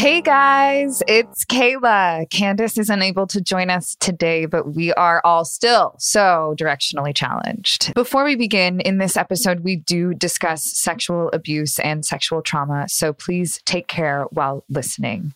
Hey guys, it's Kayla. Candace is unable to join us today, but we are all still so directionally challenged. Before we begin, in this episode, we do discuss sexual abuse and sexual trauma, so please take care while listening.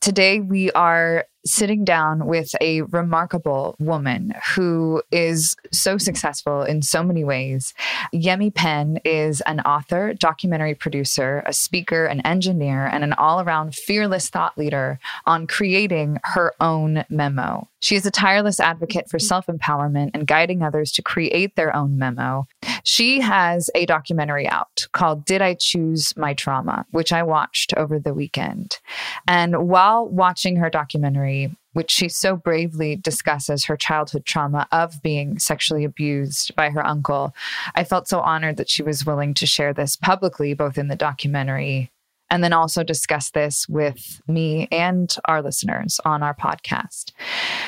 Today, we are sitting down with a remarkable woman who is so successful in so many ways. Yemi Penn is an author, documentary producer, a speaker, an engineer, and an all around fearless thought leader on creating her own memo. She is a tireless advocate for self empowerment and guiding others to create their own memo. She has a documentary out called Did I Choose My Trauma, which I watched over the weekend. And while watching her documentary, which she so bravely discusses her childhood trauma of being sexually abused by her uncle, I felt so honored that she was willing to share this publicly, both in the documentary and then also discuss this with me and our listeners on our podcast.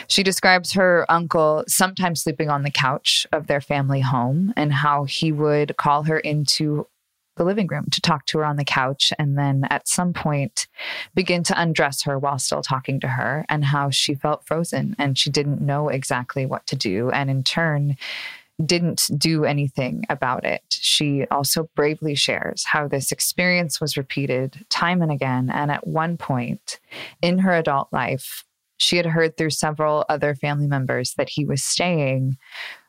She describes her uncle sometimes sleeping on the couch of their family home and how he would call her into the living room to talk to her on the couch and then at some point begin to undress her while still talking to her and how she felt frozen and she didn't know exactly what to do and in turn didn't do anything about it. She also bravely shares how this experience was repeated time and again. And at one point in her adult life, she had heard through several other family members that he was staying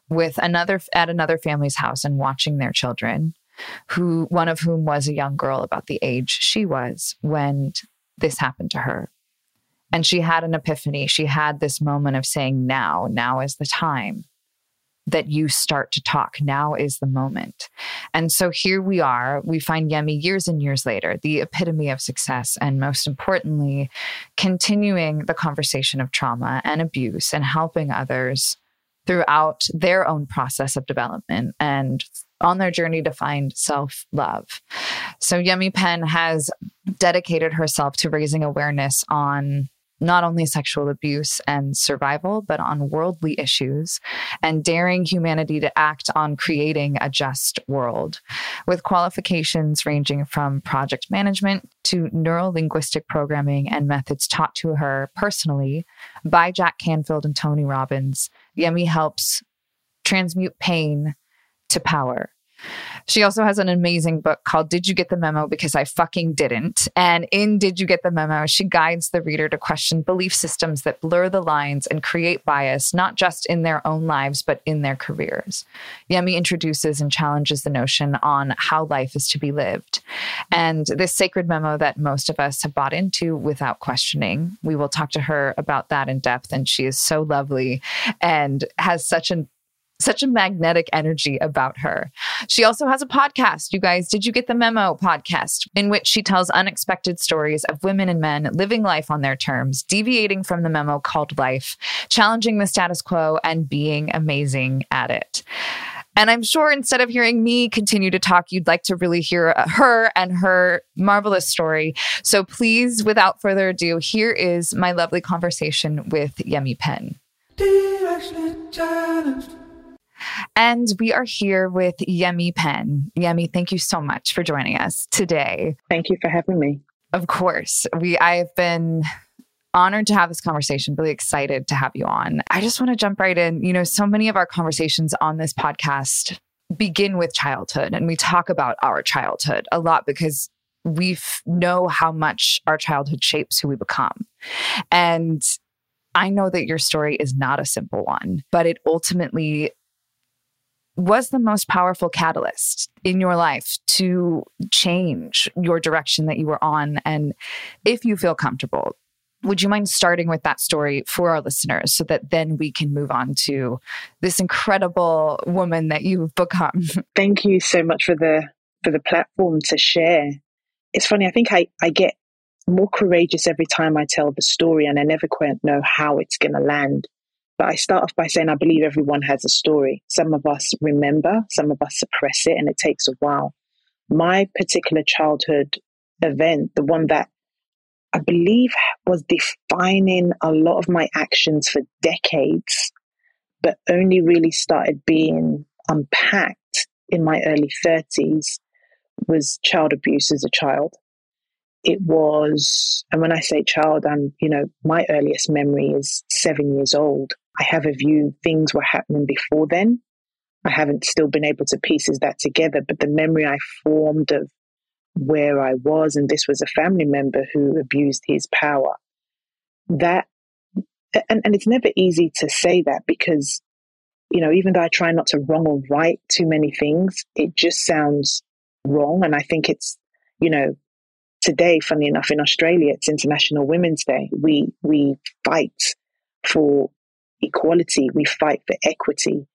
with another at another family's house and watching their children who one of whom was a young girl about the age she was when this happened to her. And she had an epiphany. She had this moment of saying, now, now is the time. that you start to talk. Now is the moment. And so here we are. We find Yemi years and years later, the epitome of success, and most importantly, continuing the conversation of trauma and abuse and helping others throughout their own process of development and on their journey to find self love. So, Yemi Penn has dedicated herself to raising awareness on not only sexual abuse and survival, but on worldly issues and daring humanity to act on creating a just world with qualifications ranging from project management to neuro linguistic programming and methods taught to her personally by Jack Canfield and Tony Robbins. Yemi helps transmute pain to power she also has an amazing book called Did You Get the Memo? Because I fucking didn't. And in Did You Get the Memo, she guides the reader to question belief systems that blur the lines and create bias, not just in their own lives, but in their careers. Yemi introduces and challenges the notion on how life is to be lived. And this sacred memo that most of us have bought into without questioning. We will talk to her about that in depth. And she is so lovely and has such an such a magnetic energy about her. She also has a podcast, you guys. Did you get the memo podcast, in which she tells unexpected stories of women and men living life on their terms, deviating from the memo called life, challenging the status quo, and being amazing at it. And I'm sure instead of hearing me continue to talk, you'd like to really hear uh, her and her marvelous story. So please, without further ado, here is my lovely conversation with Yemi Penn. And we are here with Yemi Penn. Yemi, thank you so much for joining us today. Thank you for having me. Of course. We I have been honored to have this conversation, really excited to have you on. I just want to jump right in. You know, so many of our conversations on this podcast begin with childhood and we talk about our childhood a lot because we know how much our childhood shapes who we become. And I know that your story is not a simple one, but it ultimately was the most powerful catalyst in your life to change your direction that you were on? And if you feel comfortable, would you mind starting with that story for our listeners so that then we can move on to this incredible woman that you've become? Thank you so much for the for the platform to share. It's funny, I think I, I get more courageous every time I tell the story and I never quite know how it's gonna land. But I start off by saying I believe everyone has a story. Some of us remember, some of us suppress it, and it takes a while. My particular childhood event, the one that I believe was defining a lot of my actions for decades, but only really started being unpacked in my early 30s, was child abuse as a child it was, and when I say child, I'm, you know, my earliest memory is seven years old. I have a view things were happening before then. I haven't still been able to pieces that together, but the memory I formed of where I was, and this was a family member who abused his power. That, and, and it's never easy to say that because, you know, even though I try not to wrong or right too many things, it just sounds wrong. And I think it's, you know, today, funny enough, in Australia, it's International Women's Day. We we fight for equality. We fight for equity.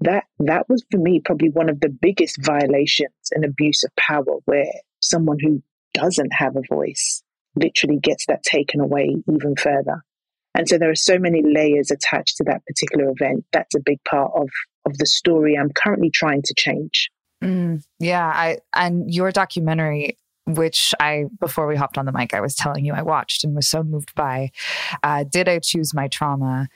That that was for me probably one of the biggest violations and abuse of power, where someone who doesn't have a voice literally gets that taken away even further. And so there are so many layers attached to that particular event. That's a big part of of the story I'm currently trying to change. Mm, yeah, I and your documentary which I, before we hopped on the mic, I was telling you I watched and was so moved by. Uh, Did I Choose My Trauma?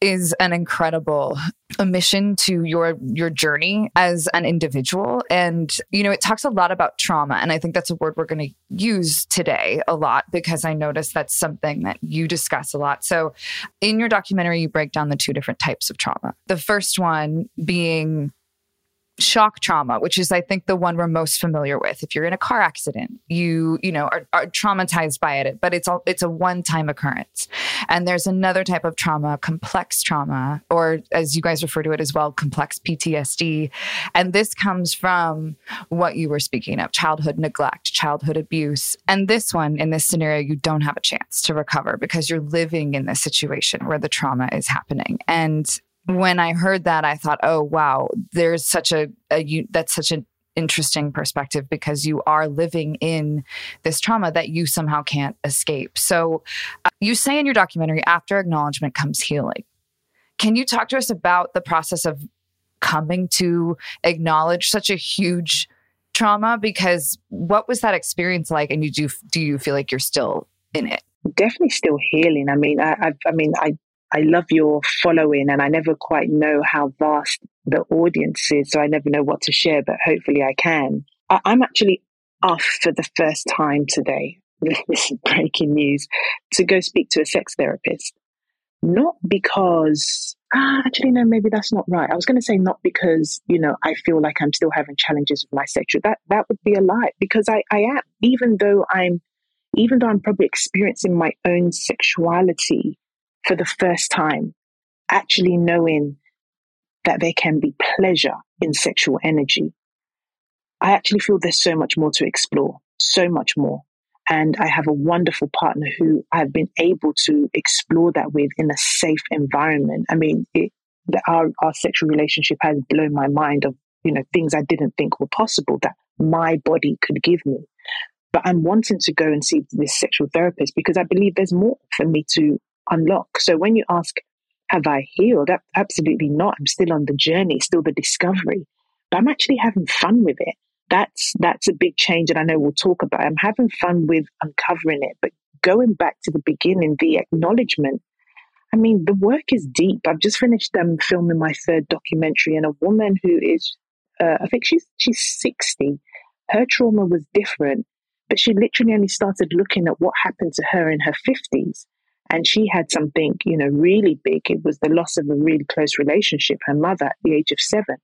is an incredible omission to your your journey as an individual and you know it talks a lot about trauma and i think that's a word we're going to use today a lot because i notice that's something that you discuss a lot so in your documentary you break down the two different types of trauma the first one being shock trauma which is i think the one we're most familiar with. If you're in a car accident you you know are, are traumatized by it but it's all it's a one time occurrence. And there's another type of trauma complex trauma or as you guys refer to it as well complex ptsd and this comes from what you were speaking of childhood neglect childhood abuse. And this one in this scenario you don't have a chance to recover because you're living in this situation where the trauma is happening. And when I heard that, I thought, oh, wow, there's such a, a you, that's such an interesting perspective because you are living in this trauma that you somehow can't escape. So uh, you say in your documentary, after acknowledgement comes healing. Can you talk to us about the process of coming to acknowledge such a huge trauma? Because what was that experience like? And you do, do you feel like you're still in it? Definitely still healing. I mean, I, I, I mean, I I love your following, and I never quite know how vast the audience is, so I never know what to share, but hopefully I can. I- I'm actually off for the first time today. This is breaking news to go speak to a sex therapist. Not because, ah, actually, no, maybe that's not right. I was going to say not because, you know, I feel like I'm still having challenges with my sexual. That that would be a lie because I, I am, even though I'm, even though I'm probably experiencing my own sexuality for the first time, actually knowing that there can be pleasure in sexual energy, I actually feel there's so much more to explore, so much more. And I have a wonderful partner who I've been able to explore that with in a safe environment. I mean, it, the, our, our sexual relationship has blown my mind of, you know, things I didn't think were possible that my body could give me. But I'm wanting to go and see this sexual therapist because I believe there's more for me to unlock. So when you ask, have I healed? Absolutely not. I'm still on the journey, still the discovery, but I'm actually having fun with it. That's that's a big change, and I know we'll talk about. I'm having fun with uncovering it, but going back to the beginning, the acknowledgement. I mean, the work is deep. I've just finished um, filming my third documentary, and a woman who is, uh, I think she's she's sixty. Her trauma was different, but she literally only started looking at what happened to her in her fifties and she had something, you know, really big. It was the loss of a really close relationship, her mother at the age of seven.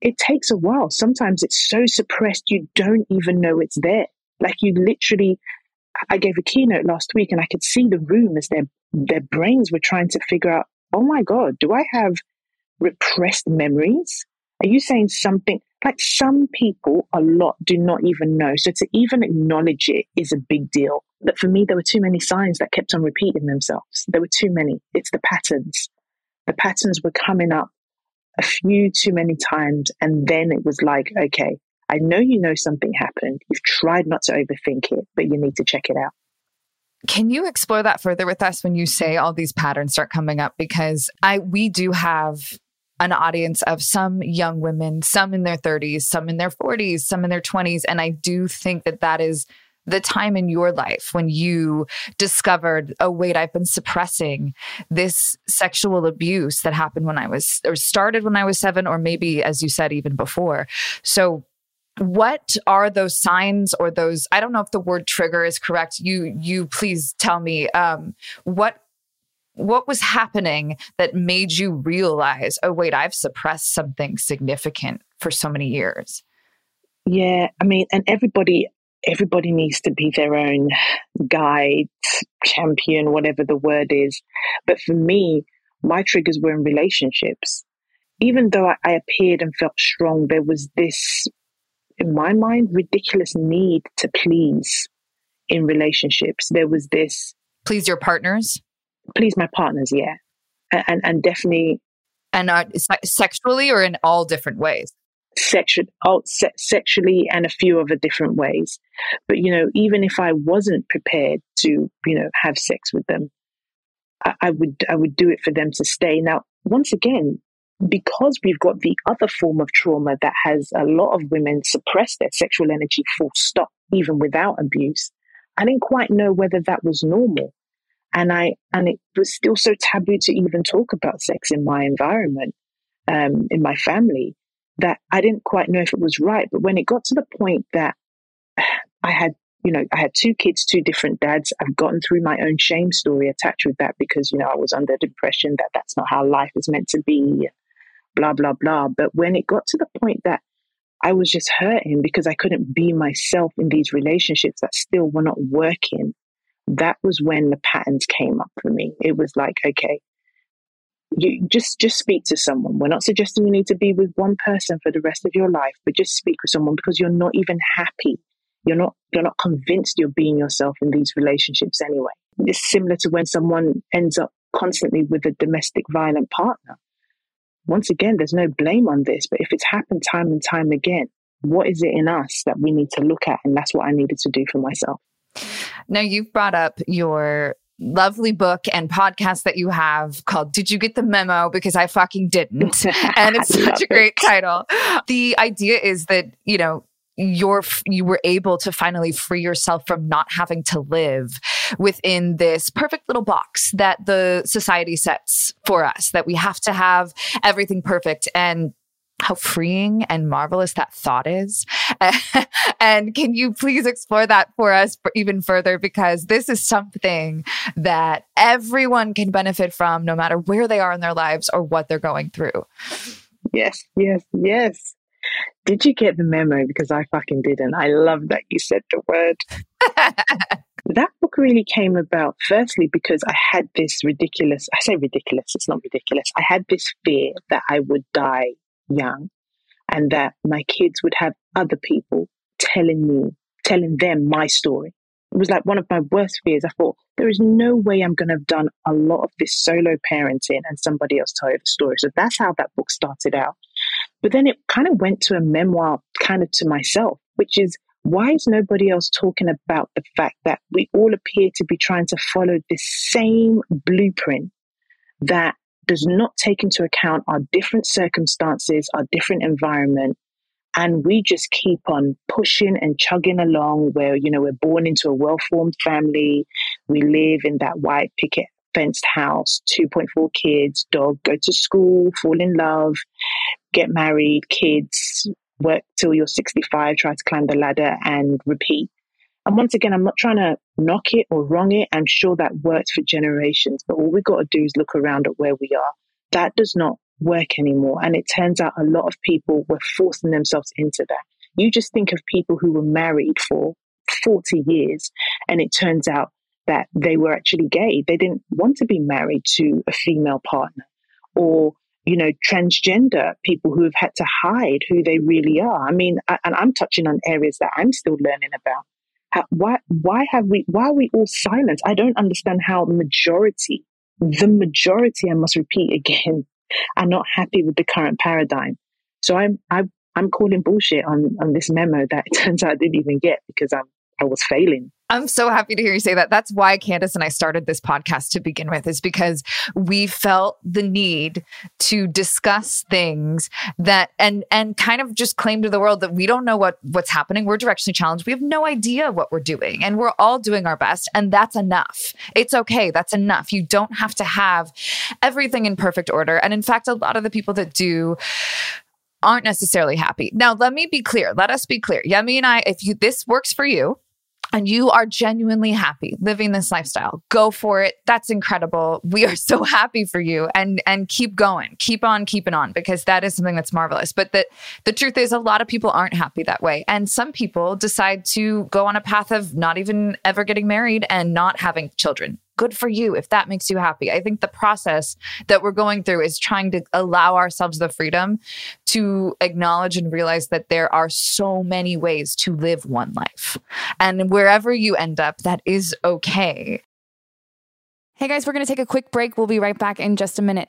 It takes a while. Sometimes it's so suppressed you don't even know it's there. Like you literally I gave a keynote last week and I could see the room as their their brains were trying to figure out, oh my God, do I have repressed memories? Are you saying something like some people a lot do not even know? So to even acknowledge it is a big deal. But for me, there were too many signs that kept on repeating themselves. There were too many. It's the patterns. The patterns were coming up a few too many times. And then it was like, okay, I know you know something happened. You've tried not to overthink it, but you need to check it out. Can you explore that further with us when you say all these patterns start coming up? Because I we do have an audience of some young women, some in their 30s, some in their 40s, some in their 20s. And I do think that that is the time in your life when you discovered, oh, wait, I've been suppressing this sexual abuse that happened when I was, or started when I was seven, or maybe, as you said, even before. So, what are those signs or those i don't know if the word trigger is correct you you please tell me um what what was happening that made you realize oh wait i've suppressed something significant for so many years yeah i mean and everybody everybody needs to be their own guide, champion, whatever the word is. But for me, my triggers were in relationships. Even though I, I appeared and felt strong, there was this, in my mind, ridiculous need to please in relationships. There was this please your partners, please my partners, yeah, and and definitely, and uh, sexually or in all different ways sexual, oh, sexually and a few other different ways. But, you know, even if I wasn't prepared to, you know, have sex with them, I, I would, I would do it for them to stay. Now, once again, because we've got the other form of trauma that has a lot of women suppress their sexual energy full stop, even without abuse, I didn't quite know whether that was normal. And I, and it was still so taboo to even talk about sex in my environment, um, in my family that I didn't quite know if it was right. But when it got to the point that I had, you know, I had two kids, two different dads, I've gotten through my own shame story attached with that because, you know, I was under depression that that's not how life is meant to be, blah, blah, blah. But when it got to the point that I was just hurting because I couldn't be myself in these relationships that still were not working, that was when the patterns came up for me. It was like, okay, you just just speak to someone we're not suggesting you need to be with one person for the rest of your life but just speak with someone because you're not even happy you're not you're not convinced you're being yourself in these relationships anyway it's similar to when someone ends up constantly with a domestic violent partner once again, there's no blame on this, but if it's happened time and time again, what is it in us that we need to look at? And that's what I needed to do for myself. Now, you've brought up your lovely book and podcast that you have called Did You Get the Memo? Because I fucking didn't. and it's such a great it. title. The idea is that, you know, you're you were able to finally free yourself from not having to live within this perfect little box that the society sets for us that we have to have everything perfect and how freeing and marvelous that thought is. and can you please explore that for us for even further? Because this is something that everyone can benefit from, no matter where they are in their lives or what they're going through. Yes, yes, yes. Did you get the memo? Because I fucking didn't. I love that you said the word. that book really came about firstly because I had this ridiculous, I say ridiculous, it's not ridiculous. I had this fear that I would die young and that my kids would have other people telling me, telling them my story. It was like one of my worst fears. I thought, there is no way I'm going to have done a lot of this solo parenting and somebody else tell you the story. So that's how that book started out. But then it kind of went to a memoir, kind of to myself, which is why is nobody else talking about the fact that we all appear to be trying to follow the same blueprint that does not take into account our different circumstances, our different environment. And we just keep on pushing and chugging along where, you know, we're born into a well formed family. We live in that white picket fenced house, 2.4 kids, dog, go to school, fall in love, get married, kids, work till you're 65, try to climb the ladder and repeat. And once again, I'm not trying to knock it or wrong it. I'm sure that worked for generations, but all we've got to do is look around at where we are. That does not work anymore. And it turns out a lot of people were forcing themselves into that. You just think of people who were married for 40 years, and it turns out that they were actually gay. They didn't want to be married to a female partner or you know, transgender people who have had to hide who they really are. I mean, I, and I'm touching on areas that I'm still learning about. Why why have we why are we all silent? I don't understand how majority, the majority, I must repeat again, are not happy with the current paradigm. So I'm I, am i am calling bullshit on on this memo that it turns out I didn't even get because I'm I was failing. I'm so happy to hear you say that. That's why Candace and I started this podcast to begin with, is because we felt the need to discuss things that and and kind of just claim to the world that we don't know what what's happening. We're directionally challenged. We have no idea what we're doing, and we're all doing our best, and that's enough. It's okay. That's enough. You don't have to have everything in perfect order. And in fact, a lot of the people that do aren't necessarily happy. Now, let me be clear. Let us be clear. Yemi and I, if you this works for you, and you are genuinely happy living this lifestyle. Go for it. That's incredible. We are so happy for you. And and keep going. Keep on keeping on because that is something that's marvelous. But the the truth is a lot of people aren't happy that way. And some people decide to go on a path of not even ever getting married and not having children good for you if that makes you happy. I think the process that we're going through is trying to allow ourselves the freedom to acknowledge and realize that there are so many ways to live one life. And wherever you end up, that is okay. Hey guys, we're going to take a quick break. We'll be right back in just a minute.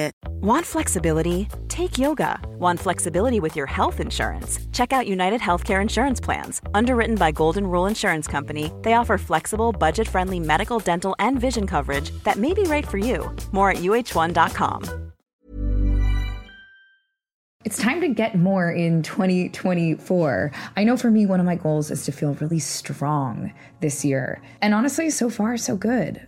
Want flexibility? Take yoga. Want flexibility with your health insurance? Check out United Healthcare Insurance Plans. Underwritten by Golden Rule Insurance Company, they offer flexible, budget friendly medical, dental, and vision coverage that may be right for you. More at uh1.com. It's time to get more in 2024. I know for me, one of my goals is to feel really strong this year. And honestly, so far, so good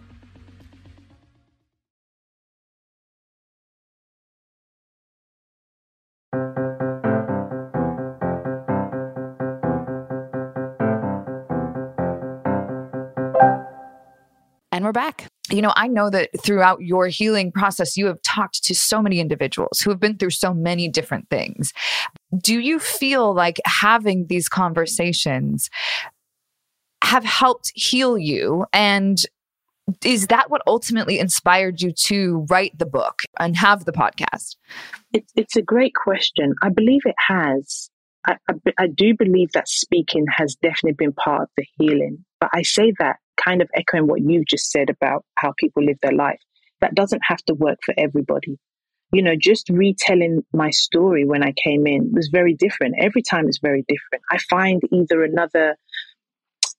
And we're back. You know, I know that throughout your healing process, you have talked to so many individuals who have been through so many different things. Do you feel like having these conversations have helped heal you? And is that what ultimately inspired you to write the book and have the podcast? It's, it's a great question. I believe it has. I, I, I do believe that speaking has definitely been part of the healing. But I say that kind of echoing what you've just said about how people live their life. That doesn't have to work for everybody. You know, just retelling my story when I came in was very different. Every time is very different. I find either another,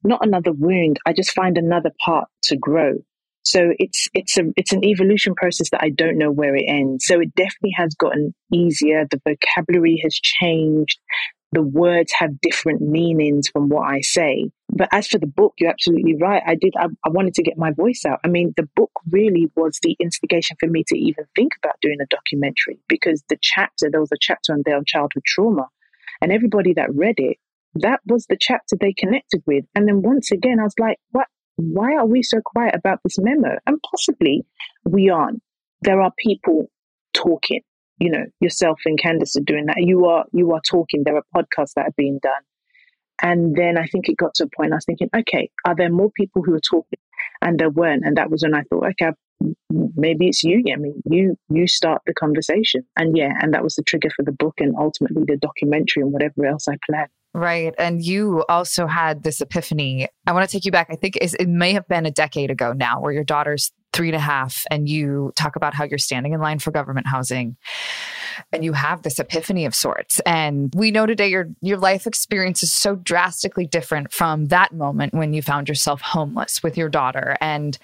not another wound, I just find another part to grow. So it's it's a it's an evolution process that I don't know where it ends. So it definitely has gotten easier. The vocabulary has changed the words have different meanings from what I say. But as for the book, you're absolutely right. I did, I, I, wanted to get my voice out. I mean, the book really was the instigation for me to even think about doing a documentary because the chapter, there was a chapter on their childhood trauma. And everybody that read it, that was the chapter they connected with. And then once again, I was like, what? Why are we so quiet about this memo? And possibly we aren't. There are people talking you know yourself and Candace are doing that. You are you are talking. There are podcasts that are being done, and then I think it got to a point. I was thinking, okay, are there more people who are talking? And there weren't, and that was when I thought, okay, maybe it's you, Yemi. You you start the conversation, and yeah, and that was the trigger for the book, and ultimately the documentary and whatever else I planned. Right. And you also had this epiphany. I want to take you back. I think it may have been a decade ago now, where your daughter's three and a half, and you talk about how you're standing in line for government housing. and you have this epiphany of sorts. And we know today your your life experience is so drastically different from that moment when you found yourself homeless with your daughter. And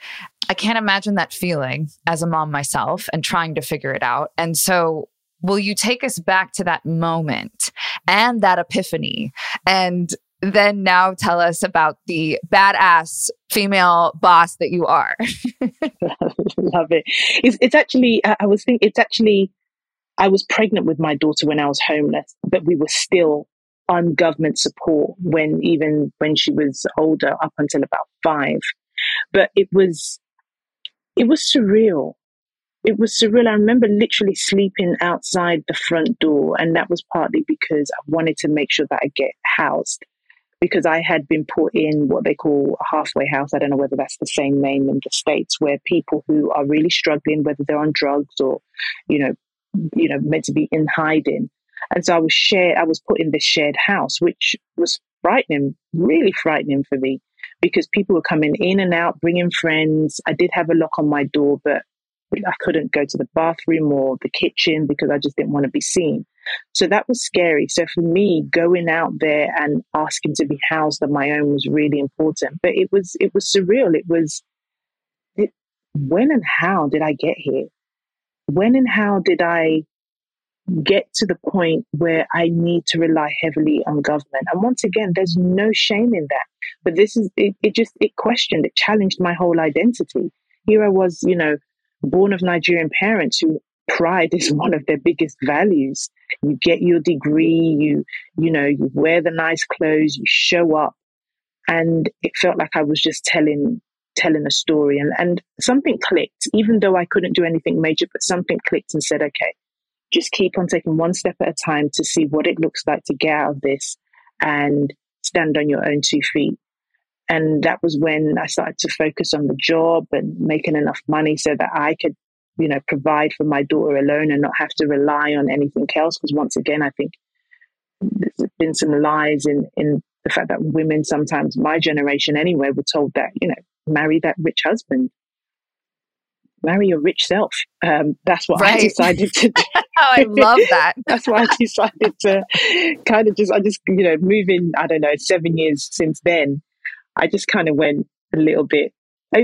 I can't imagine that feeling as a mom myself and trying to figure it out. And so will you take us back to that moment and that epiphany and then now tell us about the badass female boss that you are. Love it. It's, it's actually, I was thinking, it's actually, I was pregnant with my daughter when I was homeless, but we were still on government support when even when she was older, up until about five. But it was, it was surreal. It was surreal. I remember literally sleeping outside the front door, and that was partly because I wanted to make sure that I get housed because I had been put in what they call a halfway house. I don't know whether that's the same name in the States, where people who are really struggling, whether they're on drugs or, you know, you know, meant to be in hiding. And so I was shared, I was put in this shared house, which was frightening, really frightening for me because people were coming in and out, bringing friends. I did have a lock on my door, but I couldn't go to the bathroom or the kitchen because I just didn't want to be seen. So that was scary. So for me, going out there and asking to be housed on my own was really important. But it was it was surreal. It was it, when and how did I get here? When and how did I get to the point where I need to rely heavily on government? And once again, there's no shame in that. But this is it, it just it questioned, it challenged my whole identity. Here I was, you know, born of Nigerian parents who pride is one of their biggest values. You get your degree, you, you know, you wear the nice clothes, you show up. And it felt like I was just telling, telling a story and, and something clicked, even though I couldn't do anything major, but something clicked and said, okay, just keep on taking one step at a time to see what it looks like to get out of this and stand on your own two feet. And that was when I started to focus on the job and making enough money so that I could you know, provide for my daughter alone and not have to rely on anything else. Because once again, I think there's been some lies in, in the fact that women, sometimes my generation anyway, were told that, you know, marry that rich husband, marry your rich self. Um, that's what right. I decided to do. oh, I love that. that's why I decided to kind of just, I just, you know, moving, I don't know, seven years since then, I just kind of went a little bit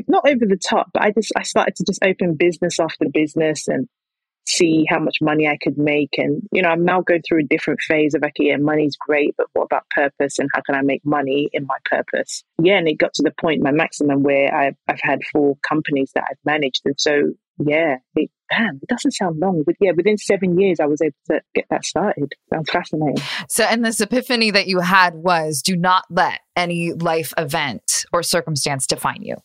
not over the top, but I just I started to just open business after business and see how much money I could make. And you know, I'm now going through a different phase of okay, yeah, money's great, but what about purpose and how can I make money in my purpose? Yeah, and it got to the point, my maximum, where I've I've had four companies that I've managed, and so yeah, it, it doesn't sound long, but yeah, within seven years, I was able to get that started. Sounds fascinating. So, and this epiphany that you had was do not let any life event or circumstance define you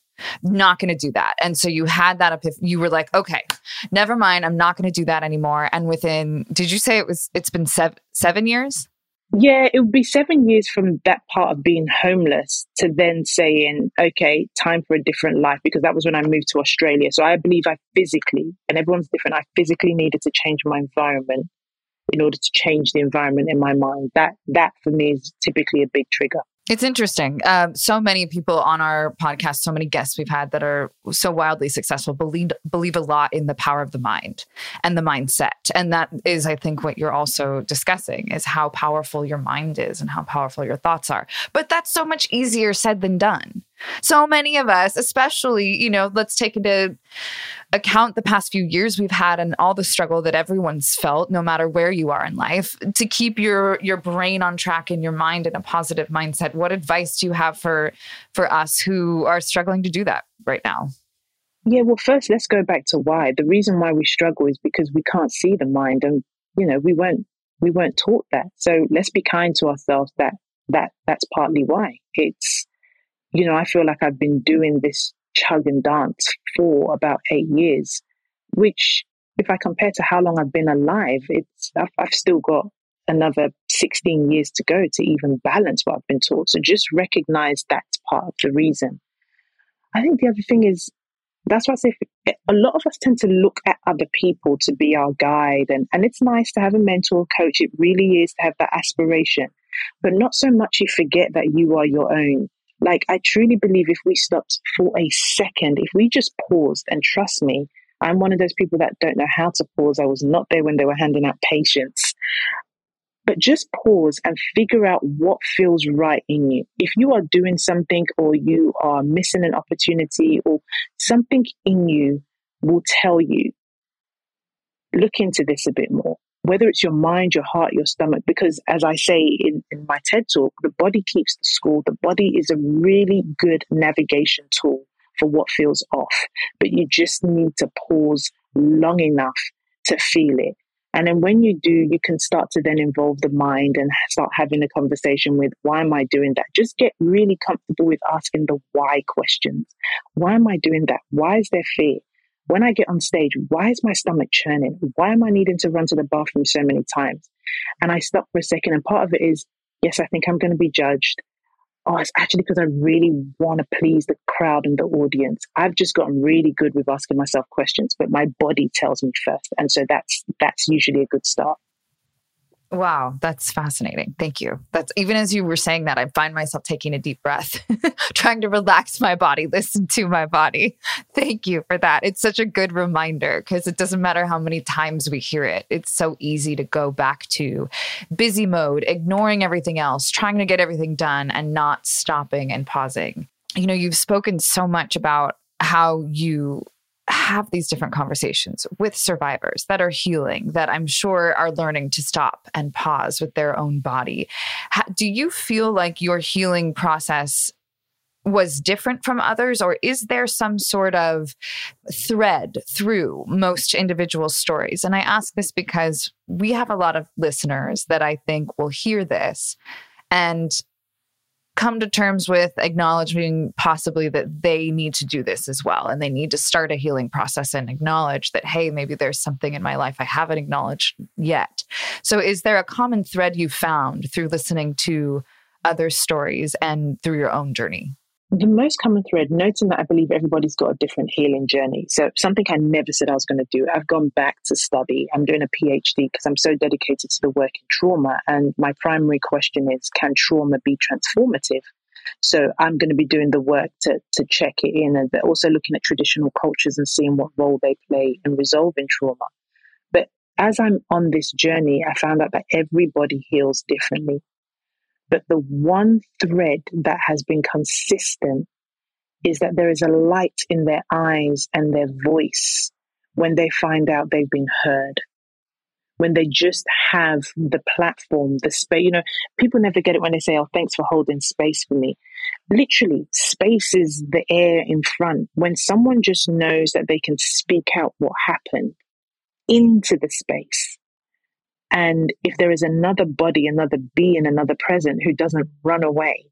not going to do that. And so you had that you were like, okay, never mind. I'm not going to do that anymore. And within, did you say it was, it's been seven, seven years? Yeah, it would be seven years from that part of being homeless to then saying, okay, time for a different life, because that was when I moved to Australia. So I believe I physically, and everyone's different, I physically needed to change my environment in order to change the environment in my mind. That that for me is typically a big trigger. It's interesting. Uh, so many people on our podcast, so many guests we've had that are so wildly successful, believe believe a lot in the power of the mind and the mindset, and that is, I think, what you're also discussing is how powerful your mind is and how powerful your thoughts are. But that's so much easier said than done. So many of us, especially, you know, let's take into account the past few years we've had and all the struggle that everyone's felt, no matter where you are in life, to keep your your brain on track and your mind in a positive mindset. What advice do you have for for us who are struggling to do that right now? Yeah, well, first let's go back to why. The reason why we struggle is because we can't see the mind, and you know we weren't we weren't taught that. So let's be kind to ourselves. That that that's partly why it's you know, I feel like I've been doing this chug and dance for about eight years, which, if I compare to how long I've been alive, it's I've, I've still got another 16 years to go to even balance what I've been taught. So just recognize that's part of the reason. I think the other thing is that's why I say a lot of us tend to look at other people to be our guide. And, and it's nice to have a mentor coach. It really is to have that aspiration, but not so much you forget that you are your own. Like, I truly believe if we stopped for a second, if we just paused and trust me, I'm one of those people that don't know how to pause. I was not there when they were handing out patience. But just pause and figure out what feels right in you. If you are doing something or you are missing an opportunity or something in you will tell you, look into this a bit more whether it's your mind, your heart, your stomach, because as I say in, in my TED talk, the body keeps the score. The body is a really good navigation tool for what feels off, but you just need to pause long enough to feel it. And then when you do, you can start to then involve the mind and start having a conversation with why am I doing that? Just get really comfortable with asking the why questions. Why am I doing that? Why is there fear? When I get on stage, why is my stomach churning? Why am I needing to run to the bathroom so many times? And I stop for a second, and part of it is, yes, I think I'm going to be judged. Oh, it's actually because I really want to please the crowd and the audience. I've just gotten really good with asking myself questions, but my body tells me first, and so that's that's usually a good start. Wow, that's fascinating. Thank you. That's even as you were saying that, I find myself taking a deep breath, trying to relax my body, listen to my body. Thank you for that. It's such a good reminder because it doesn't matter how many times we hear it. It's so easy to go back to busy mode, ignoring everything else, trying to get everything done and not stopping and pausing. You know, you've spoken so much about how you have these different conversations with survivors that are healing, that I'm sure are learning to stop and pause with their own body. Do you feel like your healing process was different from others, or is there some sort of thread through most individual stories? And I ask this because we have a lot of listeners that I think will hear this and come to terms with acknowledging possibly that they need to do this as well and they need to start a healing process and acknowledge that hey maybe there's something in my life i haven't acknowledged yet. So is there a common thread you found through listening to other stories and through your own journey the most common thread, noting that I believe everybody's got a different healing journey. So, something I never said I was going to do, I've gone back to study. I'm doing a PhD because I'm so dedicated to the work in trauma. And my primary question is can trauma be transformative? So, I'm going to be doing the work to, to check it in and also looking at traditional cultures and seeing what role they play in resolving trauma. But as I'm on this journey, I found out that everybody heals differently. But the one thread that has been consistent is that there is a light in their eyes and their voice when they find out they've been heard. When they just have the platform, the space, you know, people never get it when they say, Oh, thanks for holding space for me. Literally, space is the air in front. When someone just knows that they can speak out what happened into the space, and if there is another body, another being, another present who doesn't run away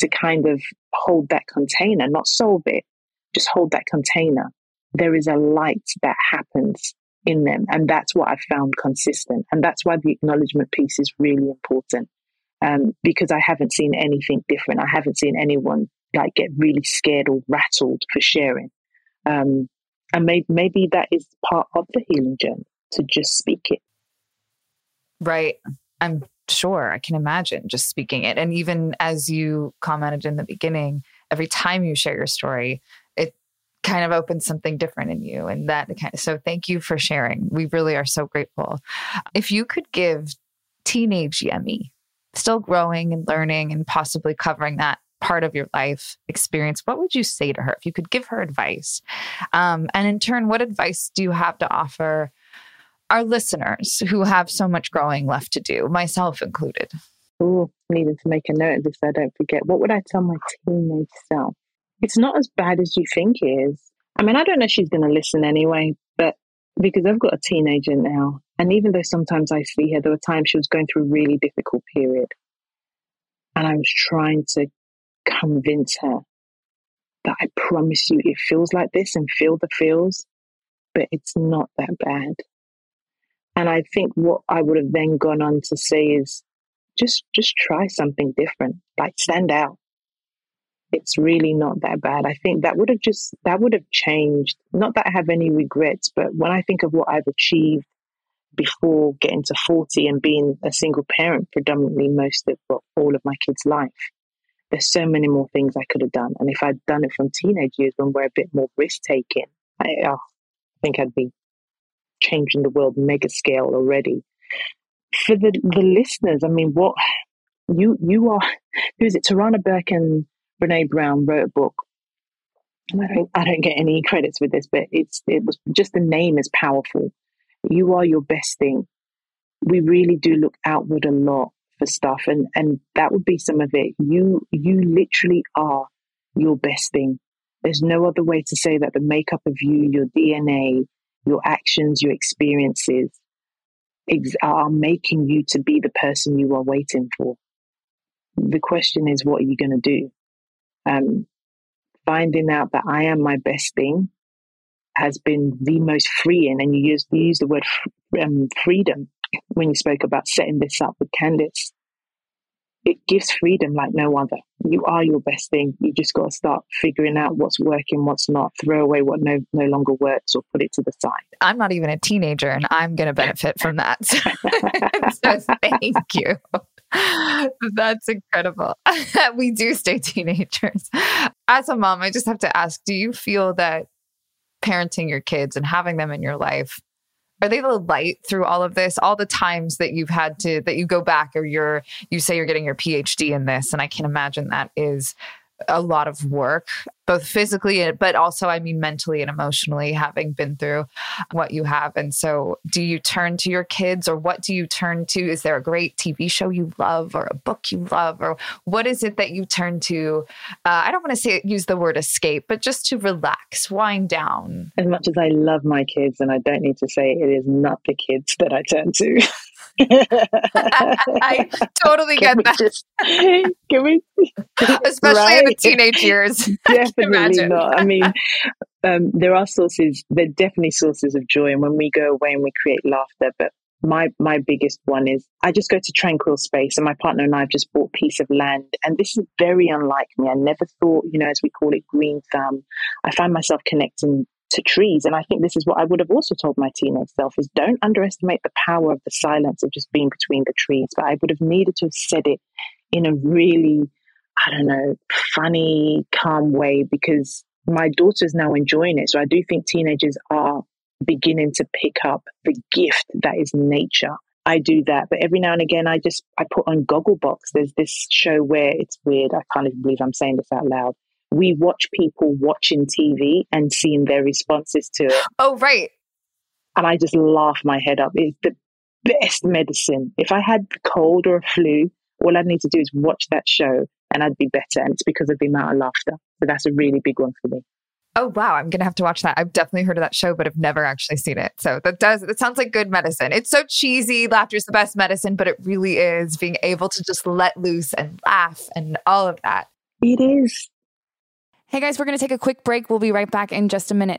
to kind of hold that container, not solve it, just hold that container, there is a light that happens in them. And that's what I've found consistent. And that's why the acknowledgement piece is really important. Um, because I haven't seen anything different. I haven't seen anyone like get really scared or rattled for sharing. Um, and maybe, maybe that is part of the healing journey to just speak it. Right. I'm sure I can imagine just speaking it. And even as you commented in the beginning, every time you share your story, it kind of opens something different in you. And that kind of, so thank you for sharing. We really are so grateful. If you could give teenage Yemi, still growing and learning and possibly covering that part of your life experience, what would you say to her if you could give her advice? Um, and in turn, what advice do you have to offer our listeners who have so much growing left to do, myself included? Oh, needing to make a note of this I don't forget. What would I tell my teenage self? It's not as bad as you think it is. I mean, I don't know if she's going to listen anyway, but because I've got a teenager now, and even though sometimes I see her, there were times she was going through a really difficult period. And I was trying to convince her that I promise you it feels like this and feel the feels, but it's not that bad. And I think what I would have then gone on to say is just just try something different, like stand out. It's really not that bad. I think that would have just that would have changed. Not that I have any regrets, but when I think of what I've achieved before getting to 40 and being a single parent predominantly most of well, all of my kids' life, there's so many more things I could have done. And if I'd done it from teenage years when we're a bit more risk taking, I, oh, think I'd be changing the world mega scale already. For the, the listeners, I mean, what you you are who is it? Tarana Burke and Brene Brown wrote a book. I don't I don't get any credits with this, but it's it was just the name is powerful. You are your best thing. We really do look outward a lot for stuff, and and that would be some of it. You you literally are your best thing. There's no other way to say that the makeup of you, your DNA, your actions, your experiences ex- are making you to be the person you are waiting for. The question is, what are you going to do? Um, finding out that I am my best thing has been the most freeing. And you use, you the word um, freedom when you spoke about setting this up with Candice it gives freedom like no other. You are your best thing. You just got to start figuring out what's working, what's not, throw away what no, no longer works or put it to the side. I'm not even a teenager and I'm going to benefit from that. so thank you. That's incredible. we do stay teenagers. As a mom, I just have to ask do you feel that parenting your kids and having them in your life are they the light through all of this? All the times that you've had to that you go back or you're you say you're getting your phd in this and i can imagine that is a lot of work, both physically, but also, I mean, mentally and emotionally, having been through what you have. And so, do you turn to your kids or what do you turn to? Is there a great TV show you love or a book you love? Or what is it that you turn to? Uh, I don't want to say use the word escape, but just to relax, wind down. As much as I love my kids, and I don't need to say it is not the kids that I turn to. I totally get that. Just, can we? Especially right? in the teenage years. Definitely not. I mean, um, there are sources. There are definitely sources of joy, and when we go away and we create laughter, but my my biggest one is I just go to tranquil space and my partner and I have just bought a piece of land and this is very unlike me. I never thought, you know, as we call it green thumb. I find myself connecting to trees. And I think this is what I would have also told my teenage self is don't underestimate the power of the silence of just being between the trees. But I would have needed to have said it in a really, I don't know, funny, calm way because my daughter's now enjoying it. So I do think teenagers are beginning to pick up the gift that is nature. I do that, but every now and again, I just I put on Gogglebox. There's this show where it's weird. I can't even believe I'm saying this out loud we watch people watching TV and seeing their responses to it. Oh, right. And I just laugh my head up. It's the best medicine. If I had a cold or a flu, all I'd need to do is watch that show and I'd be better. And it's because of the amount of laughter. So that's a really big one for me. Oh wow, I'm gonna have to watch that. I've definitely heard of that show, but I've never actually seen it. So that does that sounds like good medicine. It's so cheesy, laughter is the best medicine, but it really is being able to just let loose and laugh and all of that. It is. Hey guys, we're going to take a quick break. We'll be right back in just a minute.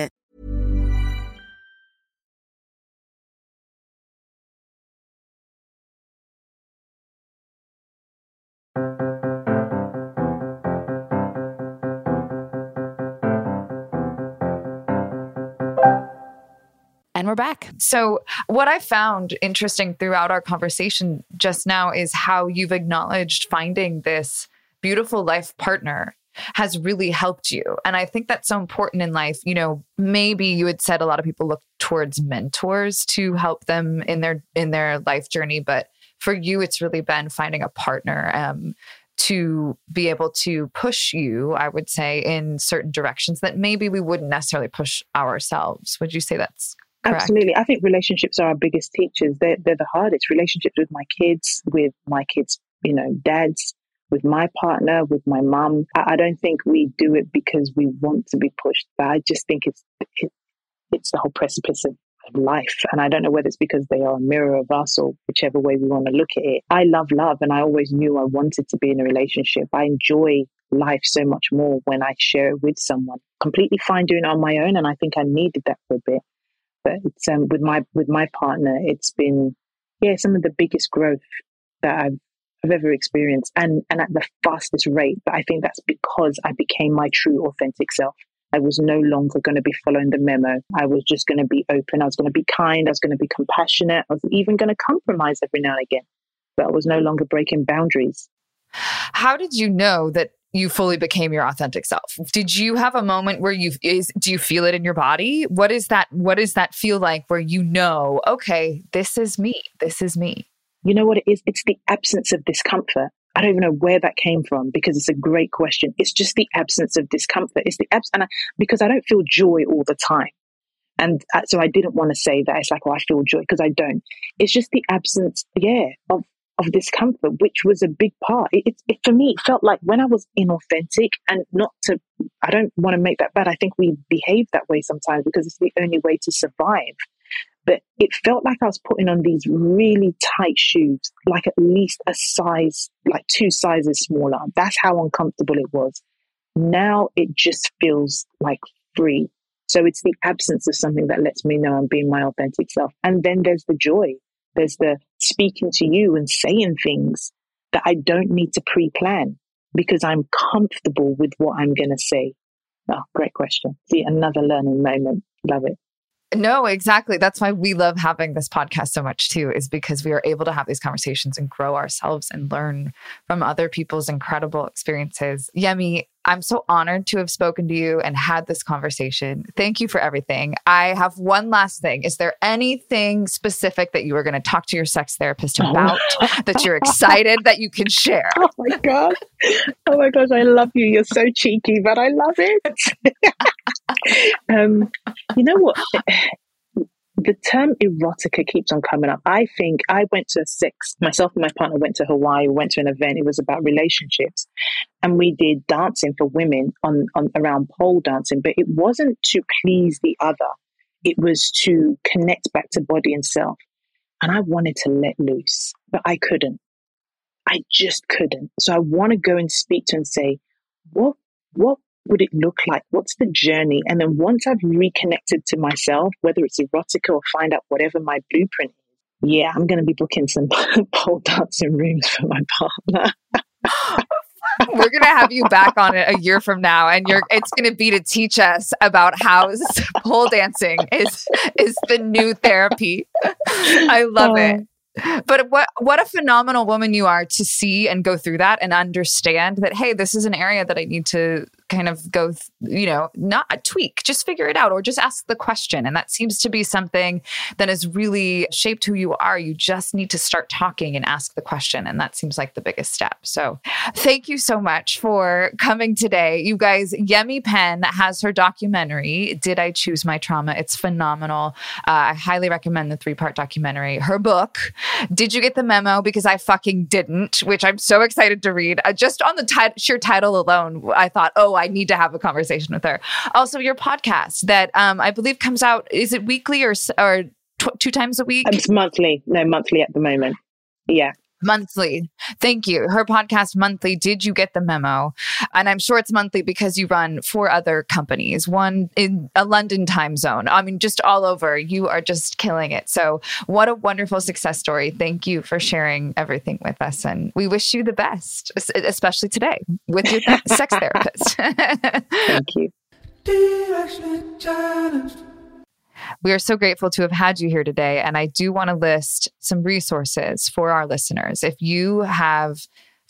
And we're back. So, what I found interesting throughout our conversation just now is how you've acknowledged finding this beautiful life partner has really helped you. And I think that's so important in life. You know, maybe you had said a lot of people look towards mentors to help them in their in their life journey, but for you it's really been finding a partner um, to be able to push you, I would say, in certain directions that maybe we wouldn't necessarily push ourselves. Would you say that's correct? Absolutely. I think relationships are our biggest teachers. They're, they're the hardest. Relationships with my kids, with my kids, you know, dads, with my partner, with my mum. I, I don't think we do it because we want to be pushed, but I just think it's, it, it's the whole precipice of life. And I don't know whether it's because they are a mirror of us or whichever way we want to look at it. I love love and I always knew I wanted to be in a relationship. I enjoy life so much more when I share it with someone. Completely fine doing it on my own and I think I needed that for a bit. But it's um, with my with my partner, it's been yeah, some of the biggest growth that I've I've ever experienced and and at the fastest rate. But I think that's because I became my true authentic self. I was no longer going to be following the memo. I was just going to be open. I was going to be kind. I was going to be compassionate. I was even going to compromise every now and again. But I was no longer breaking boundaries. How did you know that you fully became your authentic self? Did you have a moment where you is do you feel it in your body? What is that what does that feel like where you know, okay, this is me. This is me. You know what it is? It's the absence of discomfort. I don't even know where that came from because it's a great question. It's just the absence of discomfort. It's the abs- and because I don't feel joy all the time. And uh, so I didn't want to say that. It's like, oh, I feel joy because I don't. It's just the absence, yeah, of, of discomfort, which was a big part. It, it, for me, it felt like when I was inauthentic and not to, I don't want to make that bad. I think we behave that way sometimes because it's the only way to survive but it felt like I was putting on these really tight shoes, like at least a size, like two sizes smaller. That's how uncomfortable it was. Now it just feels like free. So it's the absence of something that lets me know I'm being my authentic self. And then there's the joy. There's the speaking to you and saying things that I don't need to pre plan because I'm comfortable with what I'm going to say. Oh, great question. See, another learning moment. Love it. No, exactly. That's why we love having this podcast so much too, is because we are able to have these conversations and grow ourselves and learn from other people's incredible experiences. Yemi, I'm so honored to have spoken to you and had this conversation. Thank you for everything. I have one last thing. Is there anything specific that you are going to talk to your sex therapist about that you're excited that you can share? Oh my God. Oh my gosh, I love you. You're so cheeky, but I love it. um, you know what? The term erotica keeps on coming up. I think I went to a six, myself and my partner went to Hawaii, we went to an event. It was about relationships. And we did dancing for women on, on around pole dancing, but it wasn't to please the other. It was to connect back to body and self. And I wanted to let loose, but I couldn't. I just couldn't. So I want to go and speak to and say, what, what would it look like? What's the journey? And then once I've reconnected to myself, whether it's erotica or find out whatever my blueprint is, yeah, I'm going to be booking some pole dancing rooms for my partner. We're gonna have you back on it a year from now, and you're it's gonna be to teach us about how pole dancing is is the new therapy. I love it. Oh but what what a phenomenal woman you are to see and go through that and understand that hey this is an area that i need to kind of go, you know, not a tweak, just figure it out or just ask the question. And that seems to be something that has really shaped who you are. You just need to start talking and ask the question. And that seems like the biggest step. So thank you so much for coming today. You guys, Yemi Penn has her documentary, Did I Choose My Trauma? It's phenomenal. Uh, I highly recommend the three part documentary. Her book, Did You Get the Memo? Because I fucking didn't, which I'm so excited to read. Uh, just on the t- sheer title alone, I thought, oh, I need to have a conversation with her. Also, your podcast that um, I believe comes out is it weekly or or tw- two times a week? It's monthly. No, monthly at the moment. Yeah. Monthly. Thank you. Her podcast monthly. Did you get the memo? And I'm sure it's monthly because you run four other companies, one in a London time zone. I mean, just all over. You are just killing it. So, what a wonderful success story. Thank you for sharing everything with us. And we wish you the best, especially today with your sex therapist. Thank you. We are so grateful to have had you here today. And I do want to list some resources for our listeners. If you have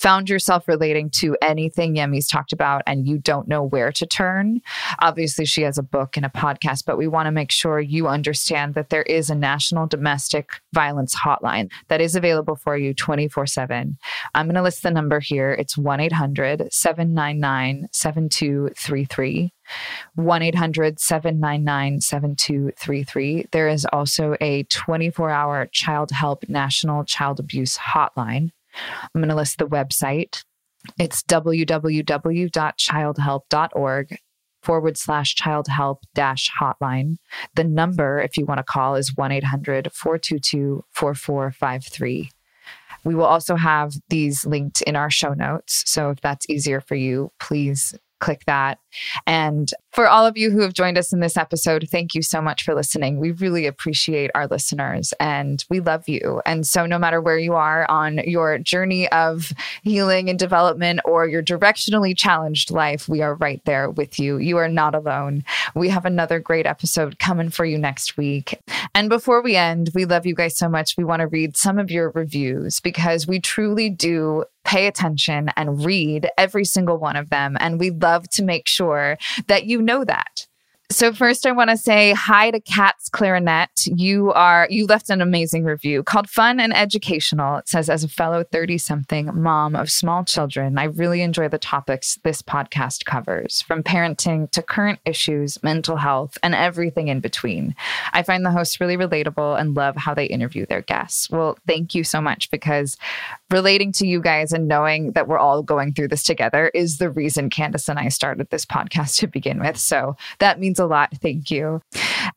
found yourself relating to anything Yemi's talked about and you don't know where to turn, obviously she has a book and a podcast, but we want to make sure you understand that there is a national domestic violence hotline that is available for you 24 7. I'm going to list the number here. It's 1 800 799 7233. 1 800 799 7233. There is also a 24 hour child help national child abuse hotline. I'm going to list the website. It's www.childhelp.org forward slash child help dash hotline. The number, if you want to call, is 1 800 422 4453. We will also have these linked in our show notes. So if that's easier for you, please click that. And for all of you who have joined us in this episode, thank you so much for listening. We really appreciate our listeners and we love you. And so, no matter where you are on your journey of healing and development or your directionally challenged life, we are right there with you. You are not alone. We have another great episode coming for you next week. And before we end, we love you guys so much. We want to read some of your reviews because we truly do pay attention and read every single one of them. And we love to make sure that you know that. So first I want to say hi to Cat's Clarinet. You are you left an amazing review called Fun and Educational. It says as a fellow 30 something mom of small children, I really enjoy the topics this podcast covers, from parenting to current issues, mental health, and everything in between. I find the hosts really relatable and love how they interview their guests. Well, thank you so much because relating to you guys and knowing that we're all going through this together is the reason Candice and I started this podcast to begin with. So that means a lot. Thank you.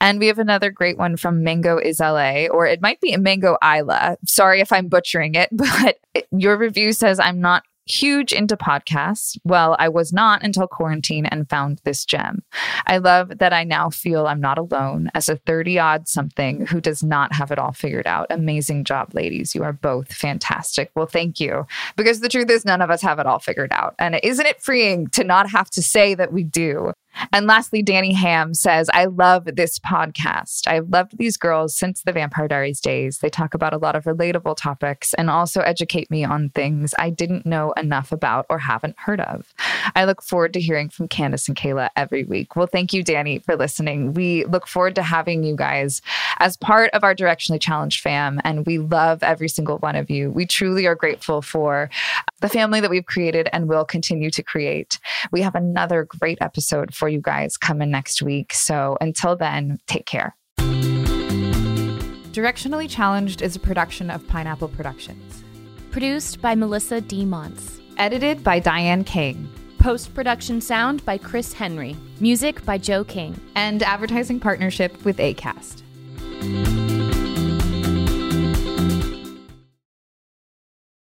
And we have another great one from Mango is LA, or it might be Mango Isla. Sorry if I'm butchering it, but your review says I'm not huge into podcasts. Well, I was not until quarantine and found this gem. I love that I now feel I'm not alone as a 30 odd something who does not have it all figured out. Amazing job, ladies. You are both fantastic. Well, thank you. Because the truth is, none of us have it all figured out. And isn't it freeing to not have to say that we do? And lastly, Danny Ham says, I love this podcast. I've loved these girls since the Vampire Diaries days. They talk about a lot of relatable topics and also educate me on things I didn't know enough about or haven't heard of. I look forward to hearing from Candice and Kayla every week. Well, thank you, Danny, for listening. We look forward to having you guys as part of our Directionally Challenged fam, and we love every single one of you. We truly are grateful for the family that we've created and will continue to create. We have another great episode for you guys coming next week. So until then, take care. Directionally Challenged is a production of Pineapple Productions. Produced by Melissa D. Monts. Edited by Diane King. Post production sound by Chris Henry. Music by Joe King. And advertising partnership with ACAST.